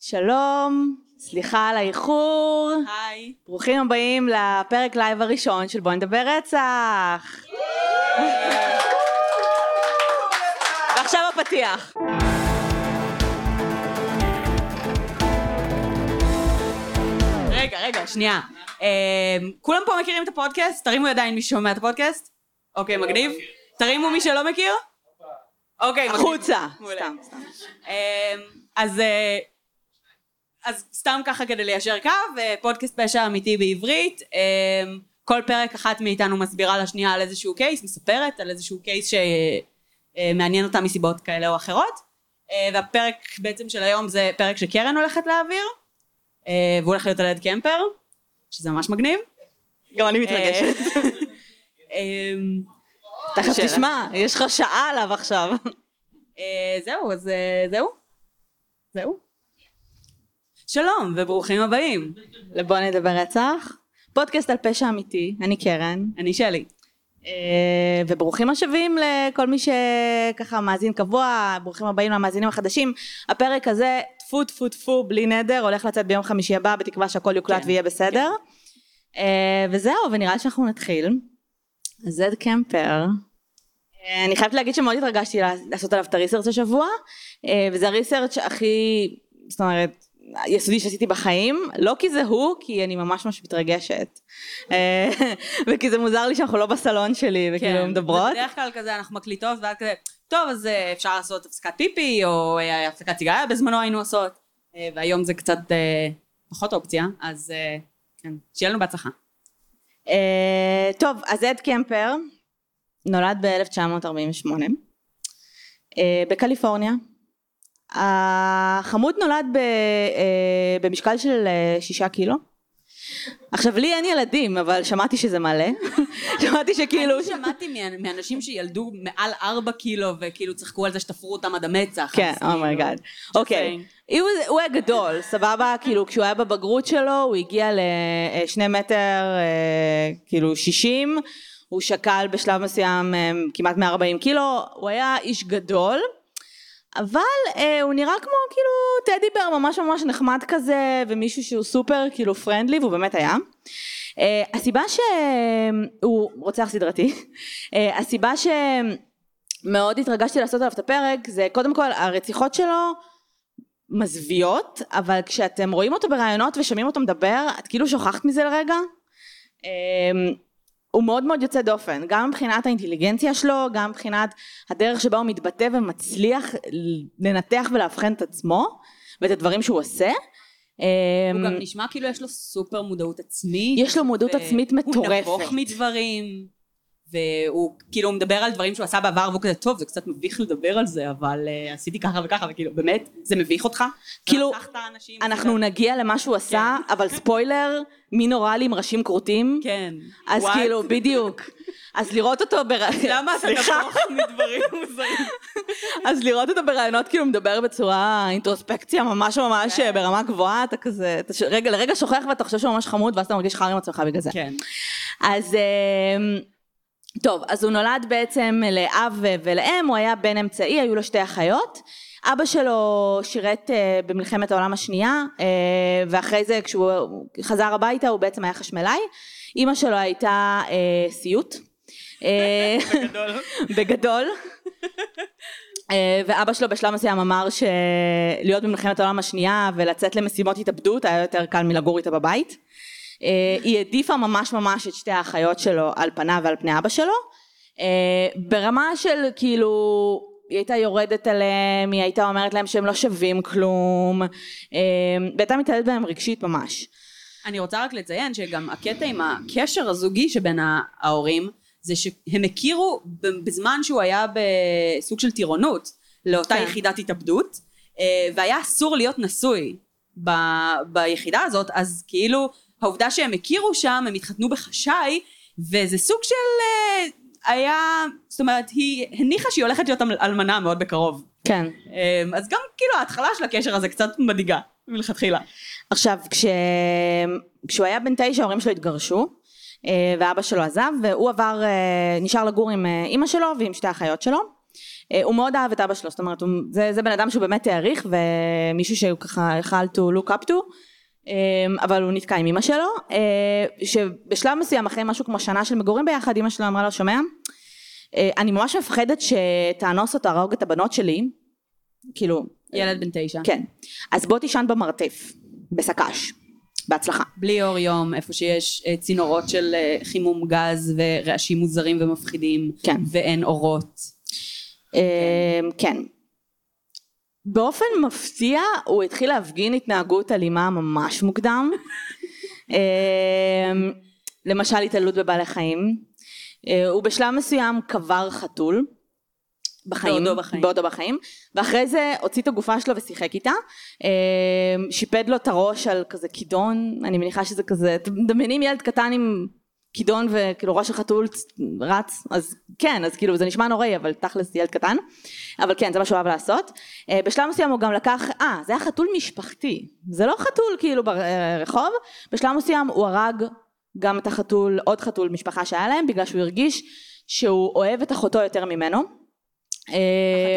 שלום, סליחה על האיחור. היי. ברוכים הבאים לפרק live הראשון של בוא נדבר רצח. ועכשיו הפתיח. רגע, רגע, שנייה. אה, כולם פה מכירים את הפודקאסט? תרימו ידיים מי ששומע את הפודקאסט. אוקיי, מגניב. תרימו מי שלא מכיר. אוקיי, מגניב. החוצה. סתם, סתם. אה, אז... אה, אז סתם ככה כדי ליישר קו, אה, פודקאסט פשע אמיתי בעברית. אה, כל פרק אחת מאיתנו מסבירה לשנייה על איזשהו קייס, מספרת על איזשהו קייס שמעניין אותה מסיבות כאלה או אחרות. אה, והפרק בעצם של היום זה פרק שקרן הולכת להעביר, אה, והוא הולך להיות על אד קמפר, שזה ממש מגניב. גם אני מתרגשת. אה, תכף. תשמע, יש לך שעה עליו עכשיו. אה, זהו, אז אה, זהו. זהו. שלום וברוכים הבאים. לבוא נדבר רצח. פודקאסט על פשע אמיתי, אני קרן. אני שלי. אה, וברוכים השבים לכל מי שככה מאזין קבוע, ברוכים הבאים למאזינים החדשים. הפרק הזה, טפו טפו טפו, בלי נדר, הולך לצאת ביום חמישי הבא, בתקווה שהכל יוקלט כן, ויהיה בסדר. אה, וזהו, ונראה לי שאנחנו נתחיל. זד קמפר. אה, אני חייבת להגיד שמאוד התרגשתי לעשות עליו את הריסרצ' השבוע, וזה הריסרצ' הכי, זאת אומרת, יסודי שעשיתי בחיים, לא כי זה הוא, כי אני ממש ממש מתרגשת. אה, וכי זה מוזר לי שאנחנו לא בסלון שלי וכאילו מדברות. בדרך כלל כזה אנחנו מקליטות ואז כזה, טוב אז אה, אפשר לעשות הפסקת פיפי או אה, הפסקת סיגריה בזמנו היינו עושות, והיום זה קצת פחות אופציה, אז כן, שיהיה לנו בהצלחה. טוב, אז אד קמפר נולד ב-1948 אה, בקליפורניה. החמוד נולד ב, אה, במשקל של אה, שישה קילו. עכשיו לי אין ילדים אבל שמעתי שזה מלא. שמעתי שכאילו... אני שמעתי מאנשים שילדו מעל ארבע קילו וכאילו צחקו על זה שתפרו אותם עד המצח. כן, כאילו, oh my god. just אוקיי. saying. הוא היה גדול, סבבה? כאילו כשהוא היה בבגרות שלו הוא הגיע לשני מטר, אה, כאילו שישים, הוא שקל בשלב מסוים כמעט 140 קילו, הוא היה איש גדול, אבל אה, הוא נראה כמו כאילו טדי בר ממש ממש נחמד כזה, ומישהו שהוא סופר כאילו פרנדלי, והוא באמת היה. אה, הסיבה שהוא רוצח סדרתי, אה, הסיבה ש... מאוד התרגשתי לעשות עליו את הפרק, זה קודם כל הרציחות שלו מזוויעות, אבל כשאתם רואים אותו בראיונות ושומעים אותו מדבר, את כאילו שוכחת מזה לרגע. אמ, הוא מאוד מאוד יוצא דופן, גם מבחינת האינטליגנציה שלו, גם מבחינת הדרך שבה הוא מתבטא ומצליח לנתח ולאבחן את עצמו ואת הדברים שהוא עושה. הוא אמ, גם נשמע כאילו יש לו סופר מודעות עצמית. יש לו מודעות עצמית הוא מטורפת. נבוך מדברים. והוא כאילו מדבר על דברים שהוא עשה בעבר והוא כזה טוב זה קצת מביך לדבר על זה אבל uh, עשיתי ככה וככה וכאילו באמת זה מביך אותך? כאילו, אנשים, אנחנו עשית- נגיע למה שהוא עשה, אבל ספוילר, מין אוראלי עם ראשים כרותים. כן. אז What? כאילו, בדיוק. אז לראות אותו בר... למה אתה. נבוך מדברים מוזרים? אז לראות אותו בראיונות כאילו מדבר בצורה אינטרוספקציה ממש ממש כן. ברמה גבוהה, אתה כזה, אתה ש... רגע, לרגע שוכח ואתה חושב שהוא ממש חמוד, ואז אתה מרגיש חר עם עצמך בגלל זה. כן. אז אמ, טוב, אז הוא נולד בעצם לאב ולאם, הוא היה בן אמצעי, היו לו שתי אחיות. אבא שלו שירת אה, במלחמת העולם השנייה, אה, ואחרי זה כשהוא חזר הביתה הוא בעצם היה חשמלאי. אימא שלו הייתה אה, סיוט. אה, גדול. בגדול. אה, ואבא שלו בשלב מסוים אמר שלהיות במלחמת העולם השנייה ולצאת למשימות התאבדות היה יותר קל מלגור איתה בבית. אה, היא העדיפה ממש ממש את שתי האחיות שלו על פניו ועל פני אבא שלו. אה, ברמה של כאילו היא הייתה יורדת עליהם, היא הייתה אומרת להם שהם לא שווים כלום, אה, והייתה מתעללת בהם רגשית ממש. אני רוצה רק לציין שגם הקטע עם הקשר הזוגי שבין ההורים זה שהם הכירו בזמן שהוא היה בסוג של טירונות לאותה כן. יחידת התאבדות והיה אסור להיות נשוי ב- ביחידה הזאת אז כאילו העובדה שהם הכירו שם הם התחתנו בחשאי וזה סוג של אה, היה זאת אומרת היא הניחה שהיא הולכת להיות אלמנה מאוד בקרוב כן. אה, אז גם כאילו ההתחלה של הקשר הזה קצת מדאיגה מלכתחילה עכשיו, כש... כשהוא היה בן תשע ההורים שלו התגרשו, אה, ואבא שלו עזב, והוא עבר, אה, נשאר לגור עם אימא שלו ועם שתי האחיות שלו. הוא מאוד אהב את אבא שלו, זאת אומרת, הוא, זה, זה בן אדם שהוא באמת העריך, ומישהו שהוא ככה יכל to look up to, אבל הוא נתקע עם אמא שלו, אה, שבשלב מסוים, אחרי משהו כמו שנה של מגורים ביחד, אמא שלו אמרה לו, שומע? אה, אני ממש מפחדת שתאנוס או תהרוג את הבנות שלי, כאילו, ילד בן תשע. כן, אז בוא תישן במרתף, בסק"ש, בהצלחה. בלי אור יום, איפה שיש אה, צינורות של חימום גז ורעשים מוזרים ומפחידים. כן. ואין אורות. אמ, כן. באופן מפתיע הוא התחיל להפגין התנהגות אלימה ממש מוקדם. אמ, למשל התעללות בבעלי חיים. אה, הוא בשלב מסוים קבר חתול. בחיים, בעודו בחיים. בעודו בחיים, ואחרי זה הוציא את הגופה שלו ושיחק איתה, אמ, שיפד לו את הראש על כזה כידון, אני מניחה שזה כזה, אתם מדמיינים ילד קטן עם כידון וכאילו ראש החתול רץ, אז כן, אז כאילו זה נשמע נוראי, אבל תכלס ילד קטן, אבל כן, זה מה שהוא אוהב לעשות. אה, בשלב מסוים הוא גם לקח, אה, זה היה חתול משפחתי, זה לא חתול כאילו ברחוב, בשלב מסוים הוא הרג גם את החתול, עוד חתול משפחה שהיה להם, בגלל שהוא הרגיש שהוא אוהב את אחותו יותר ממנו.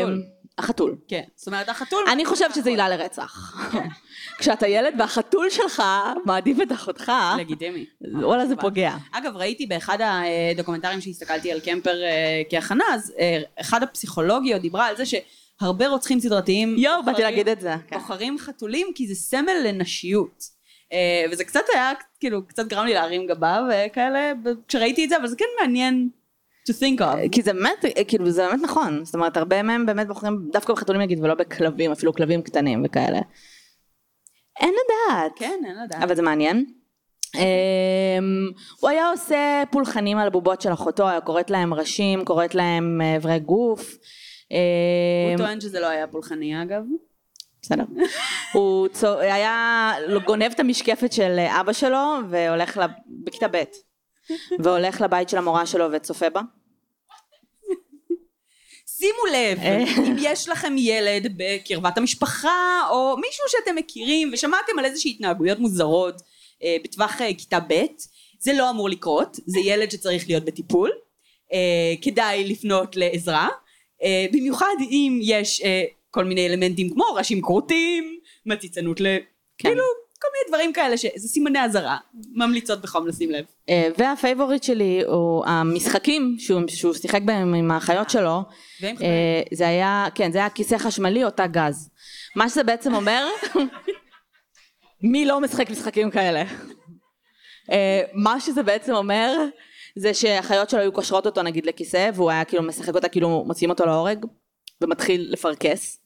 החתול. החתול. כן. זאת אומרת, החתול... אני חושבת שזה עילה לרצח. כשאתה ילד והחתול שלך מעדיף את אחותך, לגיטימי. וואלה זה פוגע. אגב, ראיתי באחד הדוקומנטרים שהסתכלתי על קמפר אה, כהכנה, אז אה, אחד הפסיכולוגיות דיברה על זה שהרבה רוצחים סדרתיים... יואו, באתי להגיד את זה. כן. בוחרים חתולים כי זה סמל לנשיות. אה, וזה קצת היה, כאילו, קצת גרם לי להרים גבה וכאלה, כשראיתי את זה, אבל זה כן מעניין to think of. כי זה באמת, כאילו זה באמת נכון, זאת אומרת הרבה מהם באמת בוחרים דווקא בחתולים נגיד ולא בכלבים, אפילו כלבים קטנים וכאלה. אין לדעת. כן, אין לדעת. אבל זה מעניין. אמ, הוא היה עושה פולחנים על הבובות של אחותו, היה כורת להם ראשים, כורת להם אה, אברי גוף. הוא אמ, טוען שזה לא היה פולחני אגב. בסדר. הוא צו- היה גונב את המשקפת של אבא שלו והולך. בכיתה ב' והולך לבית של המורה שלו וצופה בה. שימו לב, אה. אם יש לכם ילד בקרבת המשפחה, או מישהו שאתם מכירים ושמעתם על איזושהי התנהגויות מוזרות אה, בטווח אה, כיתה ב', זה לא אמור לקרות, זה ילד שצריך להיות בטיפול, אה, כדאי לפנות לעזרה, אה, במיוחד אם יש אה, כל מיני אלמנטים כמו ראשים כרותים, מציצנות ל... כן. כאילו, כל מיני דברים כאלה שזה סימני אזהרה, ממליצות בחום לשים לב. אה, והפייבוריט שלי הוא המשחקים שהוא, שהוא שיחק בהם עם האחיות שלו, והם אה, זה היה, כן, זה היה כיסא חשמלי או תא גז. מה שזה בעצם אומר, מי לא משחק משחקים כאלה? אה, מה שזה בעצם אומר, זה שהאחיות שלו היו קושרות אותו נגיד לכיסא, והוא היה כאילו משחק אותה כאילו מוציאים אותו להורג, ומתחיל לפרכס,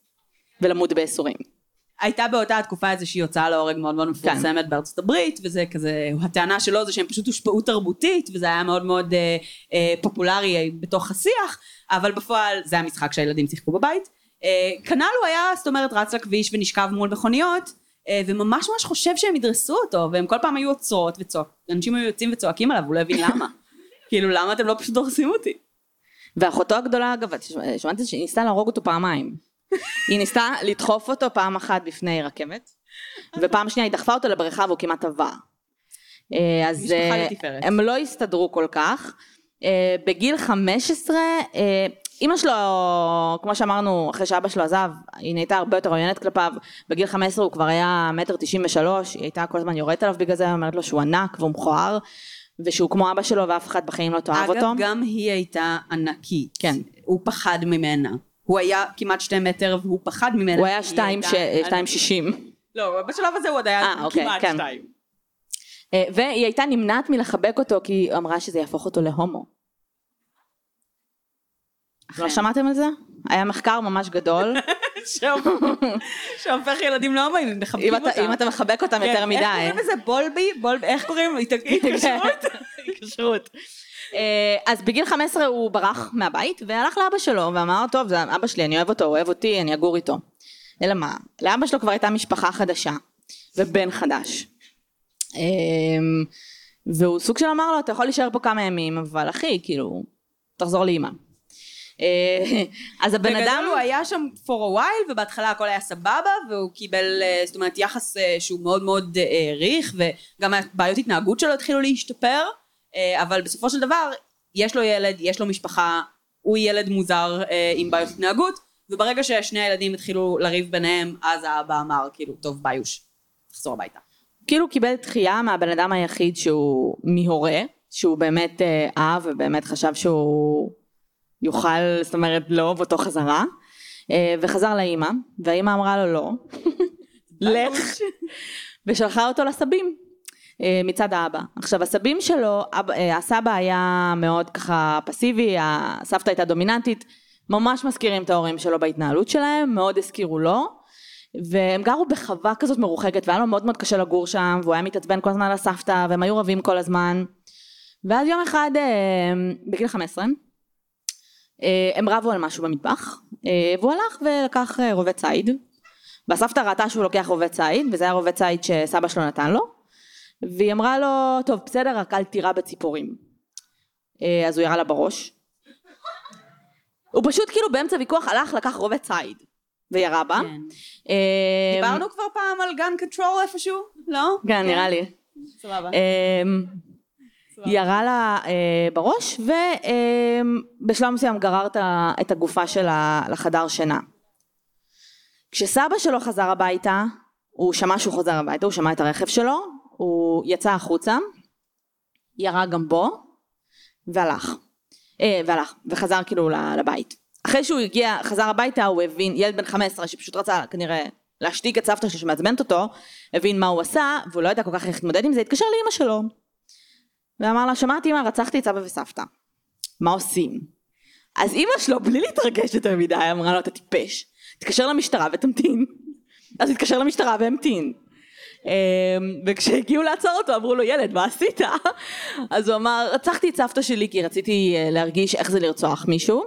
ולמות בייסורים. הייתה באותה התקופה איזושהי הוצאה להורג מאוד מאוד כן. מפורסמת בארצות הברית, וזה כזה, הטענה שלו זה שהם פשוט הושפעו תרבותית, וזה היה מאוד מאוד אה, אה, פופולרי בתוך השיח, אבל בפועל זה המשחק שהילדים שיחקו בבית. אה, כנ"ל הוא היה, זאת אומרת, רץ לכביש ונשכב מול מכוניות, אה, וממש ממש חושב שהם ידרסו אותו, והם כל פעם היו עוצרות וצועק, אנשים היו יוצאים וצועקים עליו, הוא לא הבין למה. כאילו, למה אתם לא פשוט דורסים אותי? ואחותו הגדולה, אגב, את שמעת שהיא ניסתה להרוג אותו פעמיים. היא ניסתה לדחוף אותו פעם אחת בפני רכבת, ופעם שנייה היא דחפה אותו לבריכה והוא כמעט טבע. אה, אז אה. הם לא הסתדרו כל כך. אה, בגיל 15, אה, אימא שלו, כמו שאמרנו, אחרי שאבא שלו עזב, היא נהייתה הרבה יותר עוינת כלפיו. בגיל 15 הוא כבר היה מטר תשעים ושלוש, היא הייתה כל הזמן יורדת עליו בגלל זה, אומרת לו שהוא ענק והוא מכוער, ושהוא כמו אבא שלו ואף אחד בחיים לא תאהב אותו. אגב, גם היא הייתה ענקית. כן. הוא פחד ממנה. הוא היה כמעט שתי מטר והוא פחד ממנה. הוא היה שתיים ש- שישים. לא, בשלב הזה הוא עוד היה אה, אוקיי, כמעט כן. שתיים. אה, והיא הייתה נמנעת מלחבק אותו כי היא אמרה שזה יהפוך אותו להומו. לא שמעתם על זה? היה מחקר ממש גדול. שהופך- ילדים להומואים, הם מחבקים אותם. אם אתה מחבק אותם כן, יותר מדי. איך קוראים לזה? בולבי? בול- איך קוראים? התקשרות? התקשרות. אה, אז בגיל 15 הוא ברח מהבית והלך לאבא שלו ואמר טוב זה אבא שלי אני אוהב אותו הוא אוהב אותי אני אגור איתו. אלא מה לאבא שלו כבר הייתה משפחה חדשה ובן חדש. אה, והוא סוג של אמר לו אתה יכול להישאר פה כמה ימים אבל אחי כאילו תחזור לאמא. אה, אז הבן אדם בגדול הוא היה שם for a while ובהתחלה הכל היה סבבה והוא קיבל אה, זאת אומרת יחס שהוא מאוד מאוד העריך וגם הבעיות התנהגות שלו התחילו להשתפר אבל בסופו של דבר יש לו ילד יש לו משפחה הוא ילד מוזר אה, עם בעיות התנהגות, וברגע ששני הילדים התחילו לריב ביניהם, אז האבא אמר, כאילו, טוב, ביוש, תחזור הביתה. כאילו קיבל דחייה מהבן אדם היחיד שהוא מהורה, שהוא באמת אה, אהב ובאמת חשב שהוא יוכל, זאת אומרת, לאהוב אותו חזרה, אה, וחזר לאימא, והאימא אמרה לו לא, לך, ושלחה אותו לסבים. אה, מצד האבא. עכשיו הסבים שלו, אה, הסבא היה מאוד ככה פסיבי, הסבתא הייתה דומיננטית, ממש מזכירים את ההורים שלו בהתנהלות שלהם, מאוד הזכירו לו, והם גרו בחווה כזאת מרוחקת, והיה לו מאוד מאוד קשה לגור שם, והוא היה מתעצבן כל הזמן על הסבתא, והם היו רבים כל הזמן. ואז יום אחד, אה, בגיל 15, הם רבו על משהו במטבח, והוא הלך ולקח רובה ציד, והסבתא ראתה שהוא לוקח רובה ציד, וזה היה רובה ציד שסבא שלו נתן לו, והיא אמרה לו, טוב בסדר, רק אל תירה בציפורים. אה, אז הוא ירה לה בראש. הוא פשוט כאילו באמצע ויכוח הלך, לקח רובה ציד וירה בה. כן. אה, דיברנו כבר פעם על גן קטרול איפשהו? לא? כן, נראה לי. סבבה. אה, ירה לה בראש, ובשלב מסוים גרר את הגופה שלה לחדר שינה. כשסבא שלו חזר הביתה, הוא שמע שהוא חוזר הביתה, הוא שמע את הרכב שלו, הוא יצא החוצה, ירה גם בו, והלך. אה, והלך, וחזר כאילו לבית. אחרי שהוא הגיע, חזר הביתה, הוא הבין, ילד בן 15 שפשוט רצה כנראה להשתיק את סבתא שלו שמעצבנת אותו, הבין מה הוא עשה, והוא לא ידע כל כך איך להתמודד עם זה, התקשר לאמא שלו. ואמר לה, שמעתי אמא, רצחתי את סבא וסבתא. מה עושים? אז אמא שלו, בלי להתרגש יותר מדי, אמרה לו, אתה טיפש. תתקשר למשטרה ותמתין. אז התקשר למשטרה והמתין. אמ, וכשהגיעו לעצור אותו אמרו לו ילד מה עשית? אז הוא אמר רצחתי את סבתא שלי כי רציתי אה, להרגיש איך זה לרצוח מישהו.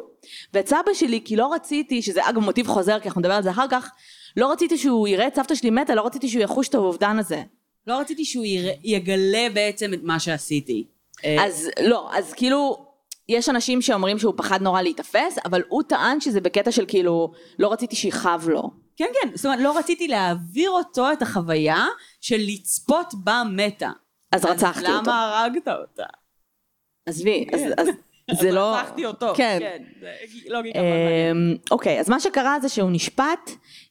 ואת סבא שלי כי לא רציתי שזה אגב מוטיב חוזר כי אנחנו נדבר על זה אחר כך לא רציתי שהוא יראה את סבתא שלי מתה לא רציתי שהוא יחוש את האובדן הזה. לא רציתי שהוא יר... יגלה בעצם את מה שעשיתי. אה, אז לא אז כאילו יש אנשים שאומרים שהוא פחד נורא להיתפס אבל הוא טען שזה בקטע של כאילו לא רציתי שיכאב לו כן, כן, זאת אומרת, לא רציתי להעביר אותו את החוויה של לצפות בה מתה. אז רצחתי אותו. למה הרגת אותה? עזבי, אז, כן. אז זה לא... אז רצחתי אותו, כן. כן, זה לוגיקה אמ, אוקיי, אז מה שקרה זה שהוא נשפט,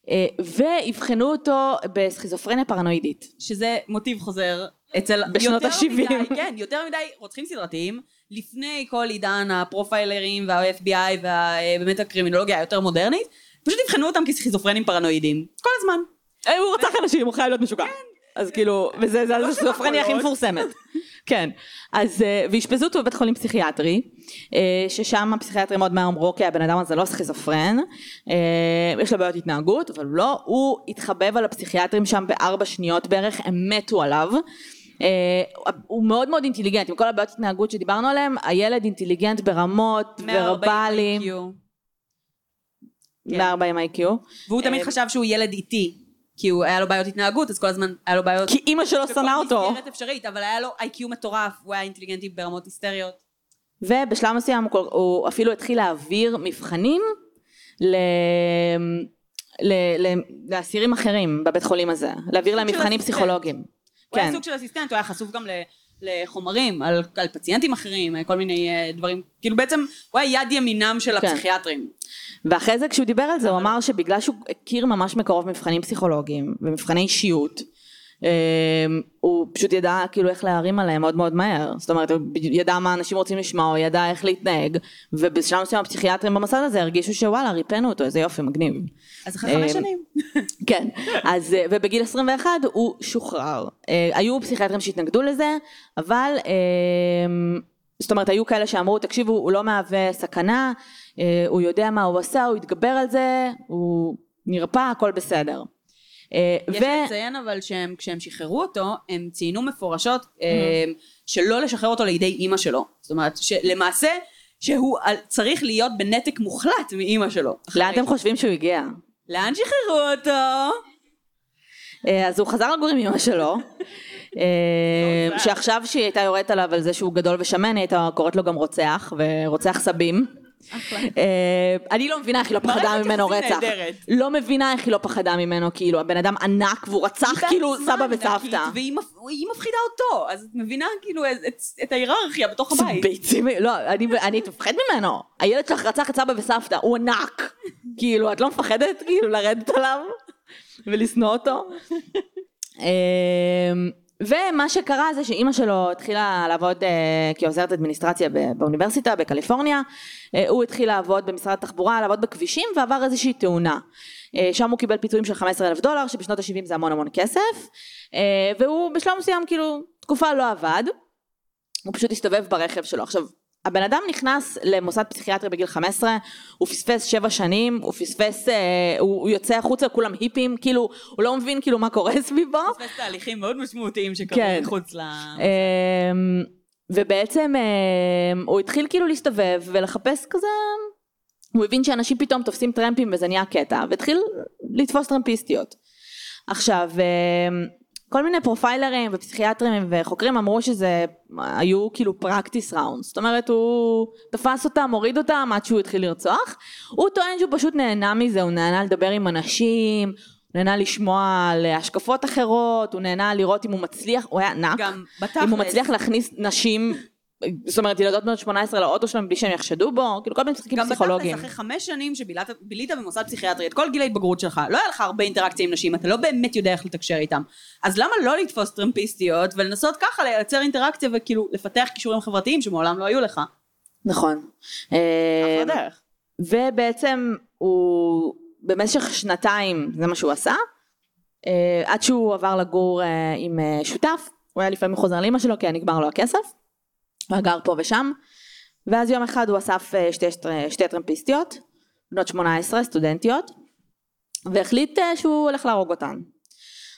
אה, ואבחנו אותו בסכיזופרניה פרנואידית. שזה מוטיב חוזר אצל... בשנות ה-70. כן, יותר מדי רוצחים סדרתיים, לפני כל עידן הפרופיילרים וה-FBI ובאמת הקרימינולוגיה היותר מודרנית. פשוט אבחנו אותם כסכיזופרנים פרנואידים. כל הזמן. אה, הוא רצח אנשים, הוא חייב להיות משוגע. כן. אז כאילו, וזה לא הסכיזופרניה הכי מפורסמת. כן. אז, אה, ואשפזו אותו בבית חולים פסיכיאטרי, אה, ששם הפסיכיאטרים מאוד מהר אמרו, אוקיי, הבן אדם הזה לא סכיזופרן, יש לו בעיות התנהגות, אבל לא, הוא התחבב על הפסיכיאטרים שם בארבע שניות בערך, הם מתו עליו. הוא מאוד מאוד אינטליגנט, עם כל הבעיות התנהגות שדיברנו עליהם, הילד אינטליגנט ברמות ורבליים. 140 IQ. והוא תמיד אה, חשב שהוא ילד איטי. כי הוא היה לו בעיות התנהגות, אז כל הזמן היה לו בעיות... כי אימא שלו שנאה אותו. בכל מסגרת אפשרית, אבל היה לו איי-קיו מטורף, הוא היה אינטליגנטי ברמות היסטריות. ובשלב מסוים הוא, אפילו התחיל להעביר מבחנים ל... ל... ל... לאסירים אחרים בבית חולים הזה, להעביר להם מבחנים פסיכולוגיים. הוא כן. היה סוג של אסיסטנט, הוא היה חשוף גם ל... לחומרים, על, על פציינטים אחרים, כל מיני uh, דברים, כאילו בעצם הוא היה יד ימינם של כן. הפסיכיאטרים. ואחרי זה כשהוא דיבר על זה הוא אמר שבגלל שהוא הכיר ממש מקרוב מבחנים פסיכולוגיים ומבחני אישיות אמ, הוא פשוט ידע כאילו איך להרים עליהם מאוד מאוד מהר. זאת אומרת הוא ידע מה אנשים רוצים לשמוע הוא ידע איך להתנהג ובשלב מסוים הפסיכיאטרים במסד הזה הרגישו שוואלה ריפאנו אותו איזה יופי מגניב. אז אחרי חמש אמ, שנים. כן אז אה, ובגיל 21 הוא שוחרר. אה, היו פסיכיאטרים שהתנגדו לזה אבל זאת אומרת היו כאלה שאמרו תקשיבו הוא לא מהווה סכנה אה, הוא יודע מה הוא עשה, הוא התגבר על זה, הוא נרפא, הכל בסדר. אה, יש ו... לציין אבל שהם, כשהם שחררו אותו, הם ציינו מפורשות mm-hmm. שלא לשחרר אותו לידי אימא שלו. זאת אומרת, שלמעשה, שהוא צריך להיות בנתק מוחלט מאימא שלו. לאן אתם חושבים שהוא הגיע? לאן שחררו אותו? אז הוא חזר לגור עם אמא שלו, שעכשיו שהיא הייתה יורדת עליו על זה שהוא גדול ושמן, היא הייתה קוראת לו גם רוצח, ורוצח סבים. אה, אני לא מבינה איך היא לא פחדה ממנו רצח. לא מבינה איך היא לא פחדה ממנו, כאילו, הבן אדם ענק והוא רצח כאילו סבא וסבתא. והיא מפ- היא מפחידה אותו, אז את מבינה כאילו את- ההיררכיה בתוך הבית. ביצים, לא, אני, אני מפחד ממנו. הילד שלך רצח את סבא וסבתא, הוא ענק. כאילו, את לא מפחדת כאילו לרדת עליו ולשנוא אותו? ומה שקרה זה שאימא שלו התחילה לעבוד אה, כעוזרת אדמיניסטרציה באוניברסיטה בקליפורניה, אה, הוא התחיל לעבוד במשרד התחבורה, לעבוד בכבישים ועבר איזושהי תאונה. אה, שם הוא קיבל פיצויים של 15 אלף דולר, שבשנות ה-70 זה המון המון כסף, אה, והוא בשלב מסוים כאילו תקופה לא עבד, הוא פשוט הסתובב ברכב שלו. עכשיו, הבן אדם נכנס למוסד פסיכיאטרי בגיל 15, הוא פספס שבע שנים, הוא פספס, אה, הוא, הוא יוצא החוצה, כולם היפים, כאילו, הוא לא מבין כאילו מה קורה סביבו. פספס תהליכים מאוד משמעותיים שקרו כן. מחוץ ל... אמ, ובעצם אמ, הוא התחיל כאילו להסתובב ולחפש כזה, הוא הבין שאנשים פתאום תופסים טרמפים וזה נהיה קטע, והתחיל לתפוס טרמפיסטיות. עכשיו, אמ, כל מיני פרופיילרים ופסיכיאטרים וחוקרים אמרו שזה היו כאילו practice rounds, זאת אומרת הוא תפס אותם, הוריד אותם עד שהוא התחיל לרצוח, הוא טוען שהוא פשוט נהנה מזה, הוא נהנה לדבר עם אנשים, הוא נהנה לשמוע על השקפות אחרות, הוא נהנה לראות אם הוא מצליח, הוא היה ענק. אם הוא מצליח להכניס נשים, זאת אומרת ילדות בנות 18 לאוטו שלהם בלי שהם יחשדו בו, כאילו כל מיני משחקים גם בתכלס, פסיכולוגיים. אחרי חמש שנים שבילית במוסד פסיכיאטרי, את כל גיל ההתבגרות שלך, לא היה לך הרבה אינטראקציה עם נשים, אתה לא באמת יודע איך לתקשר איתם. אז למה לא לתפוס טרמפיסטיות ולנסות ככה לייצר אינטראקציה וכאילו לפתח כישורים חברתיים שמעולם לא היו לך? נכון. אחלה אה, דרך. ובעצם הוא במשך שנתיים זה מה שהוא עשה, אה, עד שהוא עבר לגור אה, עם אה, שותף, הוא היה לפעמים חוזר לאמא שלו כי היה נגמר לו הכסף, הוא היה גר פה ושם, ואז יום אחד הוא אסף אה, שתי, שתי טרמפיסטיות, בנות 18, סטודנטיות, והחליט אה, שהוא הולך להרוג אותן.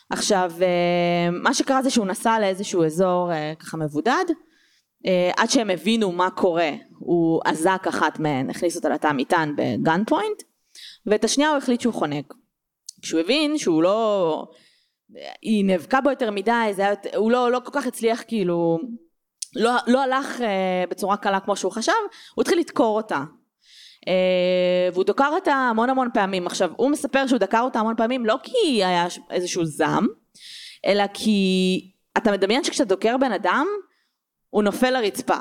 עכשיו, אה, מה שקרה זה שהוא נסע לאיזשהו אזור אה, ככה מבודד, אה, עד שהם הבינו מה קורה, הוא אזק אחת מהן, הכניס אותה לתא מטען בגן פוינט, ואת השנייה הוא החליט שהוא חונק. כשהוא הבין שהוא לא... היא נאבקה בו יותר מדי, היה, הוא לא, לא כל כך הצליח כאילו... לא, לא הלך אה, בצורה קלה כמו שהוא חשב, הוא התחיל לדקור אותה. אה, והוא דקר אותה המון המון פעמים. עכשיו, הוא מספר שהוא דקר אותה המון פעמים לא כי היה איזשהו זעם, אלא כי אתה מדמיין שכשאתה דוקר בן אדם, הוא נופל לרצפה.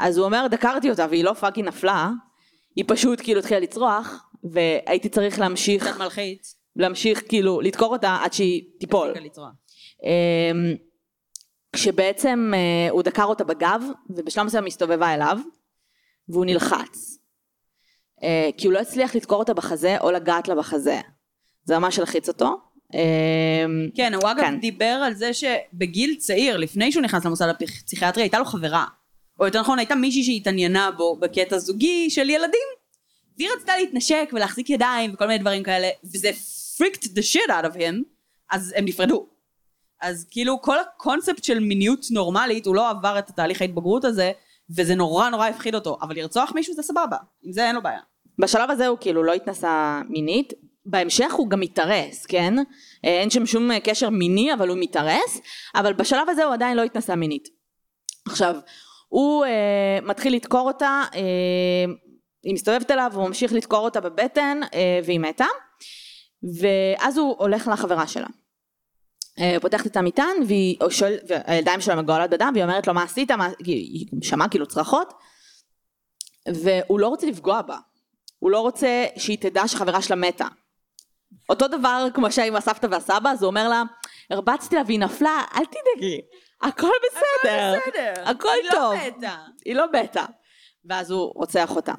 אז הוא אומר, דקרתי אותה והיא לא fucking נפלה, היא פשוט כאילו התחילה לצרוח, והייתי צריך להמשיך, קצת מלחיץ. להמשיך כאילו לדקור אותה עד שהיא תיפול. אמ, כשבעצם אה, הוא דקר אותה בגב, ובשלב מסוים הסתובבה אליו, והוא נלחץ. אה, כי הוא לא הצליח לדקור אותה בחזה או לגעת לה בחזה. זה ממש הלחיץ אותו. אמ, כן, הוא אגב כן. דיבר על זה שבגיל צעיר, לפני שהוא נכנס למוסד הפסיכיאטרי, הייתה לו חברה. או יותר נכון, הייתה מישהי שהתעניינה בו בקטע זוגי של ילדים. והיא רצתה להתנשק ולהחזיק ידיים וכל מיני דברים כאלה, וזה freaked the shit out of him, אז הם נפרדו. אז כאילו כל הקונספט של מיניות נורמלית, הוא לא עבר את התהליך ההתבגרות הזה, וזה נורא נורא הפחיד אותו. אבל לרצוח מישהו זה סבבה, עם זה אין לו בעיה. בשלב הזה הוא כאילו לא התנסה מינית, בהמשך הוא גם מתארס, כן? אה, אין שם שום קשר מיני, אבל הוא מתארס, אבל בשלב הזה הוא עדיין לא התנסה מינית. עכשיו, הוא אה, מתחיל לדקור אותה, אה, היא מסתובבת אליו, הוא ממשיך לדקור אותה בבטן, אה, והיא מתה, ואז הוא הולך לחברה שלה. אה, פותחת את המטען, והיא שואל, והידיים שלה מגואלות בדם, והיא אומרת לו מה עשית, מה, היא שמעה כאילו צרחות, והוא לא רוצה לפגוע בה. הוא לא רוצה שהיא תדע שחברה שלה מתה. אותו דבר כמו שהיה עם הסבתא והסבא, אז הוא אומר לה, הרבצתי לה והיא נפלה, אל תדאגי, הכל בסדר, הכל היא לא טוב. מתה. היא לא מתה. ואז הוא רוצח אותה.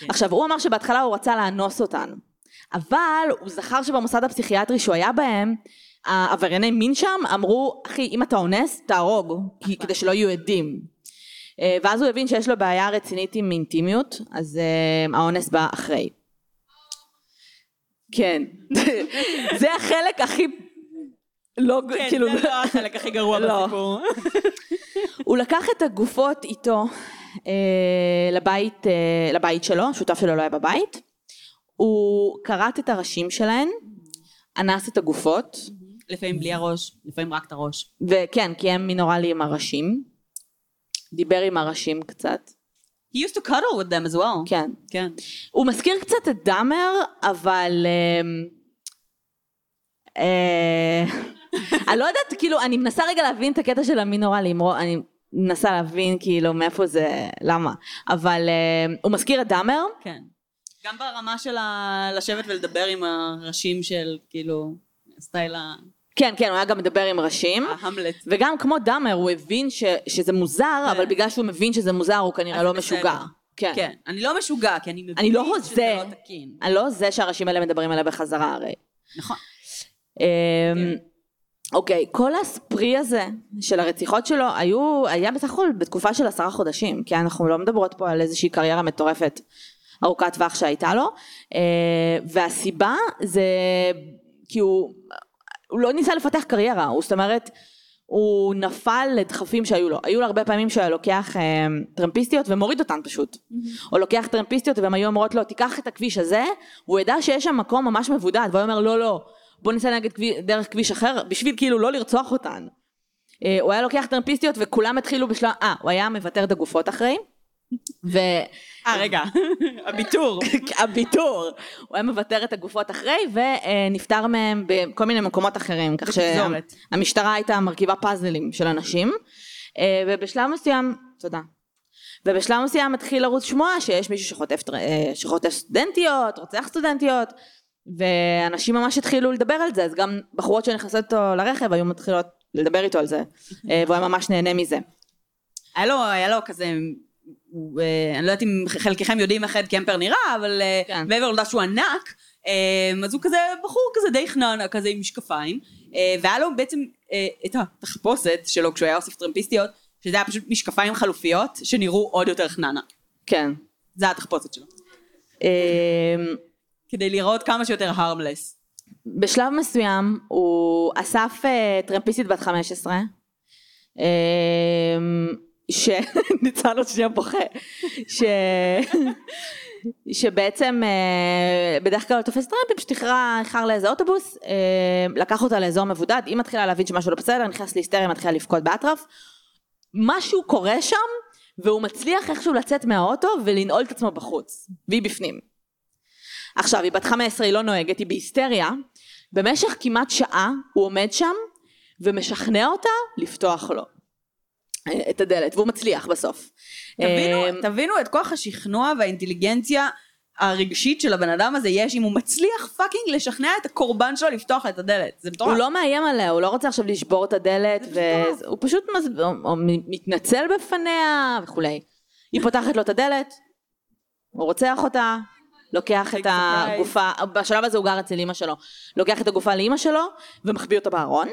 כן. עכשיו, הוא אמר שבהתחלה הוא רצה לאנוס אותן, אבל הוא זכר שבמוסד הפסיכיאטרי שהוא היה בהם, העברייני מין שם אמרו, אחי, אם אתה אונס, תהרוג, כי- כדי שלא יהיו עדים. אה, ואז הוא הבין שיש לו בעיה רצינית עם אינטימיות, אז אה, האונס בא אחרי. כן. זה החלק הכי... לא, כן, כאילו... זה לא החלק הכי גרוע לא. בסיפור. הוא לקח את הגופות איתו אה, לבית, אה, לבית שלו, השותף שלו לא היה בבית. הוא כרת את הראשים שלהן, אנס את הגופות, לפעמים בלי הראש, לפעמים רק את הראש. וכן, כי הם מינורלי עם הראשים. דיבר עם הראשים קצת. He used to cuddle with them as well. כן. כן. הוא מזכיר קצת את דאמר, אבל... אמ, אה, אני לא יודעת, כאילו, אני מנסה רגע להבין את הקטע של המינורה למרוא, אני מנסה להבין כאילו מאיפה זה, למה. אבל אה, הוא מזכיר את דאמר, כן. גם ברמה של. לשבת ולדבר עם הראשים של, כאילו, סטייל ה- כן, כן, הוא היה גם מדבר עם ראשים. ההמלט. וגם כמו דאמר, הוא הבין ש, שזה מוזר, כן. אבל בגלל שהוא מבין שזה מוזר, הוא כנראה לא משוגע. כן. כן. אני לא משוגע, כי אני מבין אני לא שזה. לא תקין. אני לא זה שהראשים האלה מדברים עליה בחזרה הרי. נכון. אמ, אוקיי, כל הספרי הזה של הרציחות שלו היו, היה בסך הכל בתקופה של עשרה חודשים, כי אנחנו לא מדברות פה על איזושהי קריירה מטורפת ארוכת טווח שהייתה לו, אה, והסיבה זה כי הוא, הוא לא ניסה לפתח קריירה, הוא זאת אומרת, הוא נפל לדחפים שהיו לו, היו לו הרבה פעמים שהוא היה לוקח אה, טרמפיסטיות ומוריד אותן פשוט, או לוקח טרמפיסטיות והן היו אומרות לו תיקח את הכביש הזה, והוא ידע שיש שם מקום ממש מבודד, והוא אומר לא לא, בוא ניסע נגד כביש, דרך כביש אחר, בשביל כאילו לא לרצוח אותן. אה, הוא היה לוקח טרמפיסטיות וכולם התחילו בשלב, אה, הוא היה מוותר את הגופות אחרי, אה, רגע. הביטור. והביטור, הוא היה מוותר את הגופות אחרי ונפטר מהם בכל מיני מקומות אחרים, כך. שהמשטרה הייתה מרכיבה פאזלים של אנשים, אה, ובשלב מסוים, תודה. ובשלב מסוים התחיל לרוץ שמועה שיש מישהו שחוטף, אה, שחוטף סטודנטיות, רוצח סטודנטיות, ואנשים ממש התחילו לדבר על זה, אז גם בחורות שנכנסות איתו לרכב היו מתחילות לדבר איתו על זה, אה, והוא היה ממש נהנה מזה. היה לו, היה לו כזה, אה, אני לא יודעת אם חלקכם יודעים איך אד קמפר נראה, אבל אה, כן. מעבר לעובדה שהוא ענק, אה, אז הוא כזה בחור כזה די חננה, כזה עם משקפיים, אה, והיה לו בעצם אה, את התחפושת שלו כשהוא היה אוסף טרמפיסטיות, שזה היה פשוט משקפיים חלופיות, שנראו עוד יותר חננה. כן. זה התחפושת שלו. אה, כדי לראות כמה שיותר הרמלס. בשלב מסוים הוא אסף אה, טרמפיסטית בת 15, אה, ש... ניצן עוד שנייה בוכה, ש... שבעצם אה, בדרך כלל תופס טרמפים, שתכרה איחר לאיזה אוטובוס, אה, לקח אותה לאזור מבודד, היא מתחילה להבין שמשהו לא בסדר, נכנס להיסטריה, מתחילה לבכות באטרף, משהו קורה שם, והוא מצליח איכשהו לצאת מהאוטו ולנעול את עצמו בחוץ, והיא בפנים. עכשיו, היא בת 15, היא לא נוהגת, היא בהיסטריה. במשך כמעט שעה הוא עומד שם ומשכנע אותה לפתוח לו את הדלת, והוא מצליח בסוף. תבינו, אה, תבינו את כוח השכנוע והאינטליגנציה הרגשית של הבן אדם הזה יש אם הוא מצליח פאקינג לשכנע את הקורבן שלו לפתוח את הדלת. זה מטורף. הוא לא מאיים עליה, הוא לא רוצה עכשיו לשבור את הדלת, והוא פשוט מז... מתנצל בפניה וכולי. היא פותחת לו את הדלת, הוא רוצח אותה, לוקח את. הגופה, בשלב הזה הוא גר אצל אמא שלו, לוקח את הגופה לאמא שלו ומחביא אותה בארון.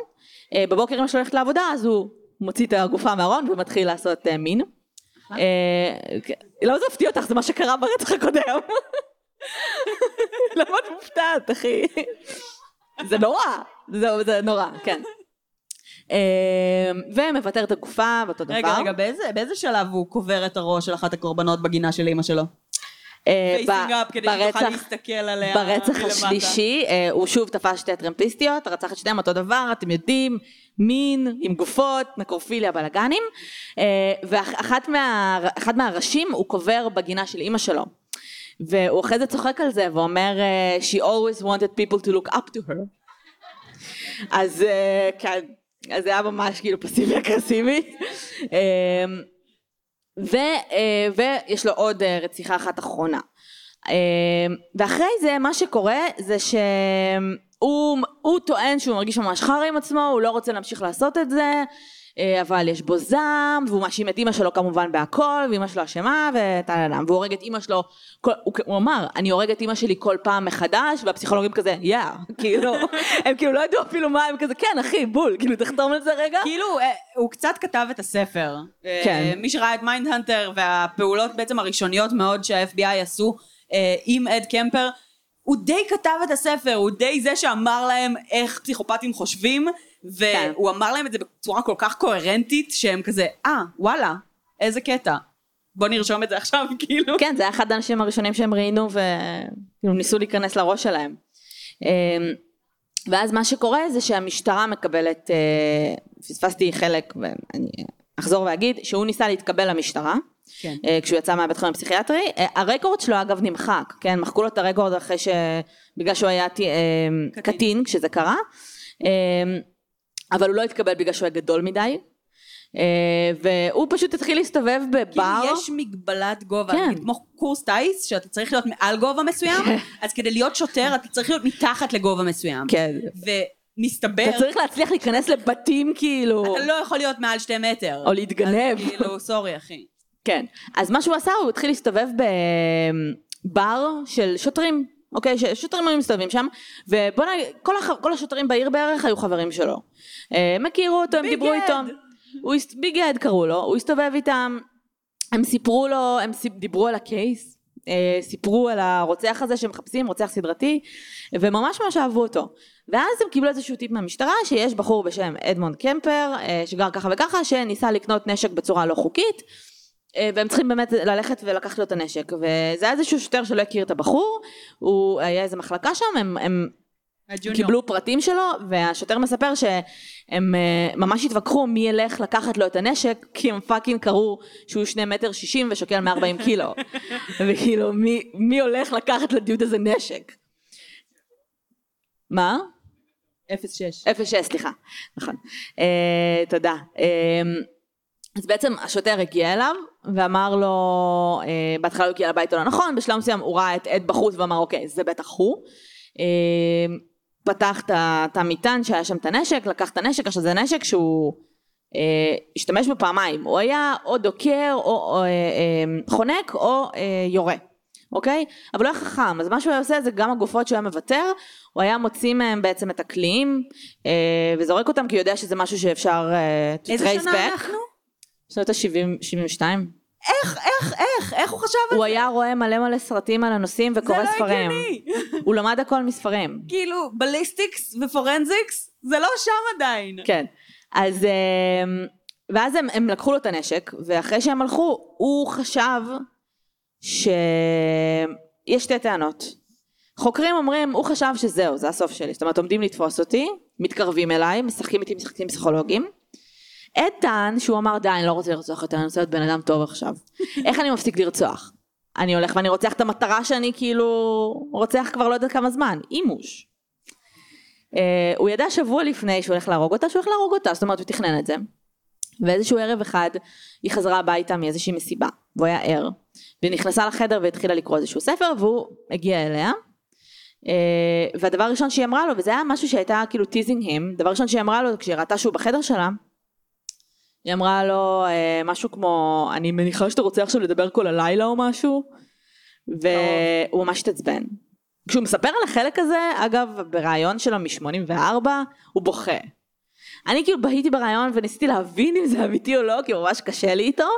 אה, בבוקר אמא שלו הולכת לעבודה, אז הוא מוציא את הגופה מהארון ומתחיל לעשות אה, מין. אה, למה זה מפתיע אותך? זה מה שקרה ברצח הקודם. למה את מופתעת, אחי? זה נורא, זה, זה נורא, כן. אה, ומוותר את הגופה באותו דבר. רגע, רגע, באיזה, שלב הוא קובר את הראש של אחת הקורבנות בגינה של אימא שלו? אה, facing ב- up כדי שתוכל ברצח- להסתכל עליה ברצח מלמטה. השלישי, אה, הוא שוב תפס שתי טרמפיסטיות, רצח את שתיהם אותו דבר, אתם יודעים, מין, עם גופות, נקרופיליה, בלאגנים, אה, ואחד מה, מהראשים הוא קובר בגינה של אימא שלו. והוא אחרי זה צוחק על זה ואומר, אה, She always wanted people to look up to her. אז אה, כן, אז זה היה ממש כאילו פסיבי אגרסיבי. ו, ויש לו עוד רציחה אחת אחרונה. ואחרי זה מה שקורה זה שהוא הוא טוען שהוא מרגיש ממש חרא עם עצמו, הוא לא רוצה להמשיך לעשות את זה, אה, אבל יש בו זעם, והוא מאשים את אימא שלו כמובן בהכל, ואימא שלו אשמה, וטה-לה-לה, והוא הורג את אימא שלו, כל, הוא, הוא אמר, אני הורג את אימא שלי כל פעם מחדש, והפסיכולוגים כזה, יא, כאילו, הם כאילו לא ידעו אפילו מה, הם כזה, כן אחי, בול, כאילו תחתום על זה רגע. כאילו, אה, הוא קצת כתב את הספר. אה, כן. מי שראה את מיינדהנטר והפעולות בעצם הראשוניות מאוד שה-FBI עשו עם אד קמפר, הוא די כתב את הספר, הוא די זה שאמר להם איך פסיכופטים חושבים, כן. והוא אמר להם את זה בצורה כל כך קוהרנטית, שהם כזה, אה, וואלה, איזה קטע. בוא נרשום את זה עכשיו, כאילו. כן, זה היה אחד האנשים הראשונים שהם ראיינו וכאילו ניסו להיכנס לראש שלהם. אמ, ואז מה שקורה זה שהמשטרה מקבלת, אה, פספסתי חלק ואני אחזור ואגיד, שהוא ניסה להתקבל למשטרה, כן. אה, כשהוא יצא מהבית חולים הפסיכיאטרי. אה, הרקורד שלו אגב נמחק, כן? מחקו לו את הרקורד אחרי ש... בגלל שהוא היה ט- אה, קטין. קטין כשזה קרה. אבל הוא לא התקבל בגלל שהוא היה גדול מדי. והוא פשוט התחיל להסתובב כאילו בבר. יש מגבלת גובה, כן. כמו קורס טיס, שאתה צריך להיות מעל גובה מסוים, אז כדי להיות שוטר אתה צריך להיות מתחת לגובה מסוים. כן. ומסתבר, אתה צריך להצליח להיכנס לבתים כאילו, אתה לא יכול להיות מעל שתי מטר. או להתגנב. אז כאילו, סורי אחי. כן. אז מה שהוא עשה, הוא התחיל להסתובב בבר של שוטרים, אוקיי? ששוטרים היו מסתובבים שם, ובוא נגיד, כל, הח... כל השוטרים בעיר בערך היו חברים שלו. אה, הם הכירו אותו, הם ביג דיברו. איתו. הוא הס- ביג אד קראו לו, הוא הסתובב איתם, הם סיפרו לו, הם סיפ... דיברו על ה case, אה, סיפרו על הרוצח הזה שמחפשים, רוצח סדרתי, וממש ממש אהבו אותו. ואז הם קיבלו איזשהו טיפ מהמשטרה, שיש בחור בשם אדמונד קמפר, אה, שגר ככה וככה, שניסה לקנות נשק בצורה לא חוקית, והם צריכים באמת ללכת ולקחת לו את הנשק. וזה היה איזשהו שוטר שלא הכיר את הבחור, הוא היה איזה מחלקה שם, הם, הם ה junior. קיבלו פרטים שלו, והשוטר מספר שהם אה, ממש התווכחו מי ילך לקחת לו את הנשק, כי הם fucking קראו שהוא שני מטר שישים ושוקל 140 קילו. וכאילו, מי, מי הולך לקחת לדיוד הזה נשק? מה? 06. 06, סליחה, נכון. אה, תודה. אה, אז בעצם השוטר הגיע אליו ואמר לו, אה, בהתחלה הוא הגיע לבית הלא נכון, בשלב מסוים הוא ראה את עד בחוץ ואמר אוקיי זה בטח הוא. אה, פתח את המטען שהיה שם את הנשק, לקח את הנשק, עכשיו זה נשק שהוא אה, השתמש בו פעמיים, הוא היה או דוקר או, או אה, אה, חונק או אה, יורה. אוקיי? אבל הוא היה חכם, אז מה שהוא היה עושה זה גם הגופות שהוא היה מוותר, הוא היה מוציא מהם בעצם את הקליעים אה, וזורק אותם כי הוא יודע שזה משהו שאפשר אה, איזה שנה back. אנחנו? שנות ה-70, 72. איך, איך, איך, איך הוא חשב על הוא זה? היה רואה מלא מלא סרטים על הנושאים וקורא זה לא ספרים. הגיוני. הוא למד הכל מספרים. כאילו, בליסטיקס ופורנזיקס, זה לא שם עדיין. כן. אז, אה, ואז הם, הם לקחו לו את הנשק, ואחרי שהם הלכו, הוא חשב שיש שתי טענות. חוקרים אומרים, הוא חשב שזהו, זה הסוף שלי. זאת אומרת, עומדים לתפוס אותי, מתקרבים אליי, משחקים איתי משחקים פסיכולוגיים. טען שהוא אמר, די, אני לא רוצה לרצוח יותר, אני רוצה להיות בן אדם טוב עכשיו. איך אני מפסיק לרצוח? אני הולך ואני רוצח את המטרה שאני כאילו רוצח כבר לא יודעת כמה זמן, אימוש. אה, הוא ידע שבוע לפני שהוא הולך להרוג אותה, שהוא הולך להרוג אותה, זאת אומרת הוא תכנן את זה. ואיזשהו ערב אחד היא חזרה הביתה מאיזושהי מסיבה, והוא היה ער, והיא נכנסה לחדר והתחילה לקרוא איזשהו ספר, והוא הגיע אליה. אה, והדבר הראשון שהיא אמרה לו, וזה היה משהו שהייתה כאילו teasing הם, דבר ראשון שהיא אמרה לו כשהיא ראתה שהוא בחדר שלה, היא אמרה לו אה, משהו כמו, אני מניחה שאתה רוצה עכשיו לדבר כל הלילה או משהו, והוא ממש התעצבן. כשהוא מספר על החלק הזה, אגב, בריאיון שלו מ-84, הוא בוכה. אני כאילו בהיתי בריאיון וניסיתי להבין אם זה אמיתי או לא, כי ממש קשה לי איתו,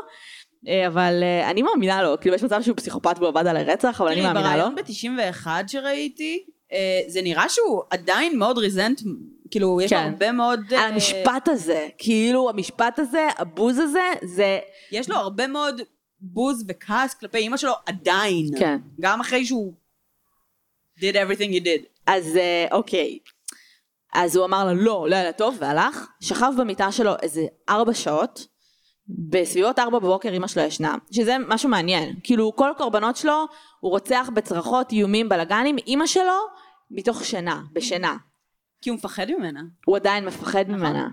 אה, אבל אה, אני מאמינה לו, כאילו יש מצב שהוא פסיכופת והוא עבד על הרצח, אבל אני מאמינה לו. בריאיון ב-91 שראיתי, אה, זה נראה שהוא עדיין מאוד ריזנט, כאילו, יש לו כן. הרבה מאוד... על אה, המשפט הזה, כאילו המשפט הזה, הבוז הזה, זה... יש לו הרבה מאוד בוז וכעס כלפי אימא שלו עדיין. כן. גם אחרי שהוא did everything you did. אז אה, אוקיי. אז הוא אמר לה לא, לילה טוב, והלך, שכב במיטה שלו איזה ארבע שעות, בסביבות ארבע בבוקר אמא שלו ישנה, שזה משהו מעניין, כאילו כל הקורבנות שלו, הוא רוצח בצרחות, איומים, בלאגנים, אמא שלו מתוך שינה, בשינה. כי הוא מפחד ממנה. הוא עדיין מפחד נכון. ממנה.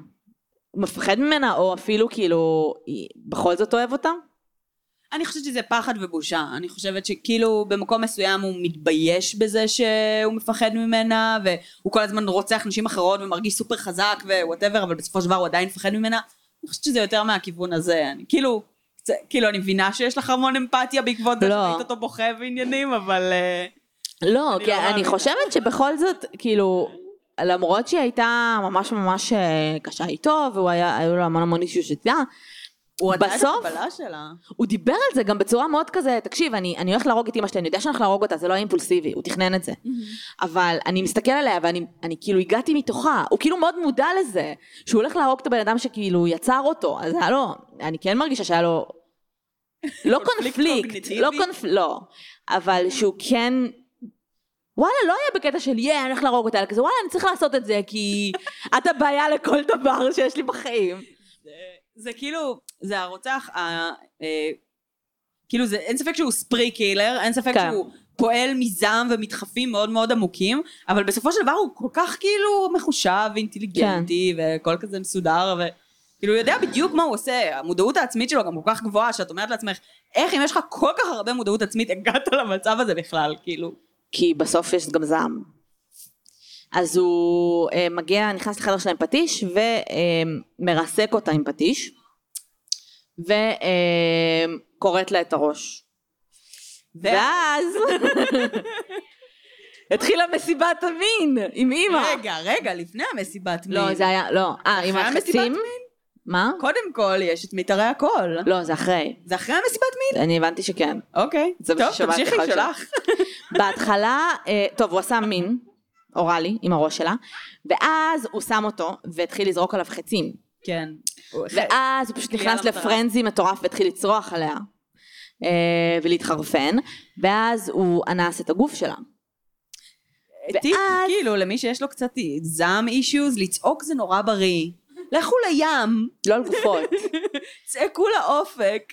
מפחד ממנה, או אפילו כאילו, בכל זאת אוהב אותה? אני חושבת שזה פחד ובושה. אני חושבת שכאילו במקום מסוים הוא מתבייש בזה שהוא מפחד ממנה, והוא כל הזמן רוצח נשים אחרות ומרגיש סופר חזק ו whatever, אבל בסופו של דבר הוא עדיין מפחד ממנה. אני חושבת שזה יותר מהכיוון הזה. אני כאילו, קצת- כאילו אני מבינה שיש לך המון אמפתיה בעקבות זה לא. שראית אותו בוכה ועניינים, אבל... אה, לא, אני כי לא אני. חושבת שבכל זאת, כאילו, למרות שהיא הייתה ממש ממש אה, קשה איתו, והיו לו המון המון אישוש איתה, הוא בסוף, שלה. הוא דיבר על זה גם בצורה מאוד כזה, תקשיב, אני, אני הולך להרוג את אמא שלי, אני יודע שאני הולך להרוג אותה, זה לא היה אימפולסיבי, הוא תכנן את זה. אבל אני מסתכל עליה ואני אני כאילו הגעתי מתוכה, הוא כאילו מאוד מודע לזה, שהוא הולך להרוג את הבן אדם שכאילו יצר אותו, אז היה לו, אני כן מרגישה שהיה לו, לא קונפליקט? לא קונפליקט, לא, אבל שהוא כן, וואלה, לא היה בקטע של יא, אני הולך להרוג אותה, אלא כזה, וואלה, אני צריך לעשות את זה, כי את הבעיה לכל דבר שיש לי בחיים. זה- זה כאילו, זה הרוצח, ה- אה, כאילו זה, אין ספק שהוא ספרי קילר, אין ספק כן. שהוא פועל מזעם ומדחפים מאוד מאוד עמוקים, אבל בסופו של דבר הוא כל כך כאילו מחושב ואינטליגנטי, כן. וכל כזה מסודר, וכאילו הוא יודע בדיוק מה הוא עושה, המודעות העצמית שלו גם כל כך גבוהה, שאת אומרת לעצמך, איך אם יש לך כל כך הרבה מודעות עצמית, הגעת למצב הזה בכלל, כאילו. כי בסוף יש גם זעם. אז הוא אה, מגיע, נכנס לחדר שלה עם פטיש ומרסק אותה עם פטיש וכורת לה את הראש. ואז התחילה מסיבת המין עם אימא. רגע, רגע, לפני המסיבת מין. לא, זה היה, לא. אה, עם החצים? מה? קודם כל, יש את מיתרי הקול. לא, זה אחרי. זה אחרי המסיבת מין? אני הבנתי שכן. אוקיי. טוב, תמשיכי שלך. בהתחלה, אה, טוב, הוא עשה מין, אוראלי, עם הראש שלה, ואז הוא שם אותו והתחיל לזרוק עליו חצים. כן. ואז הוא פשוט נכנס. לפרנזי מטורף והתחיל לצרוח עליה אה, ולהתחרפן, ואז הוא אנס את הגוף שלה. טיפ, כאילו, למי שיש לו קצת זעם אישיוז, לצעוק זה נורא בריא. לכו לים, לא על גופות. צעקו לאופק.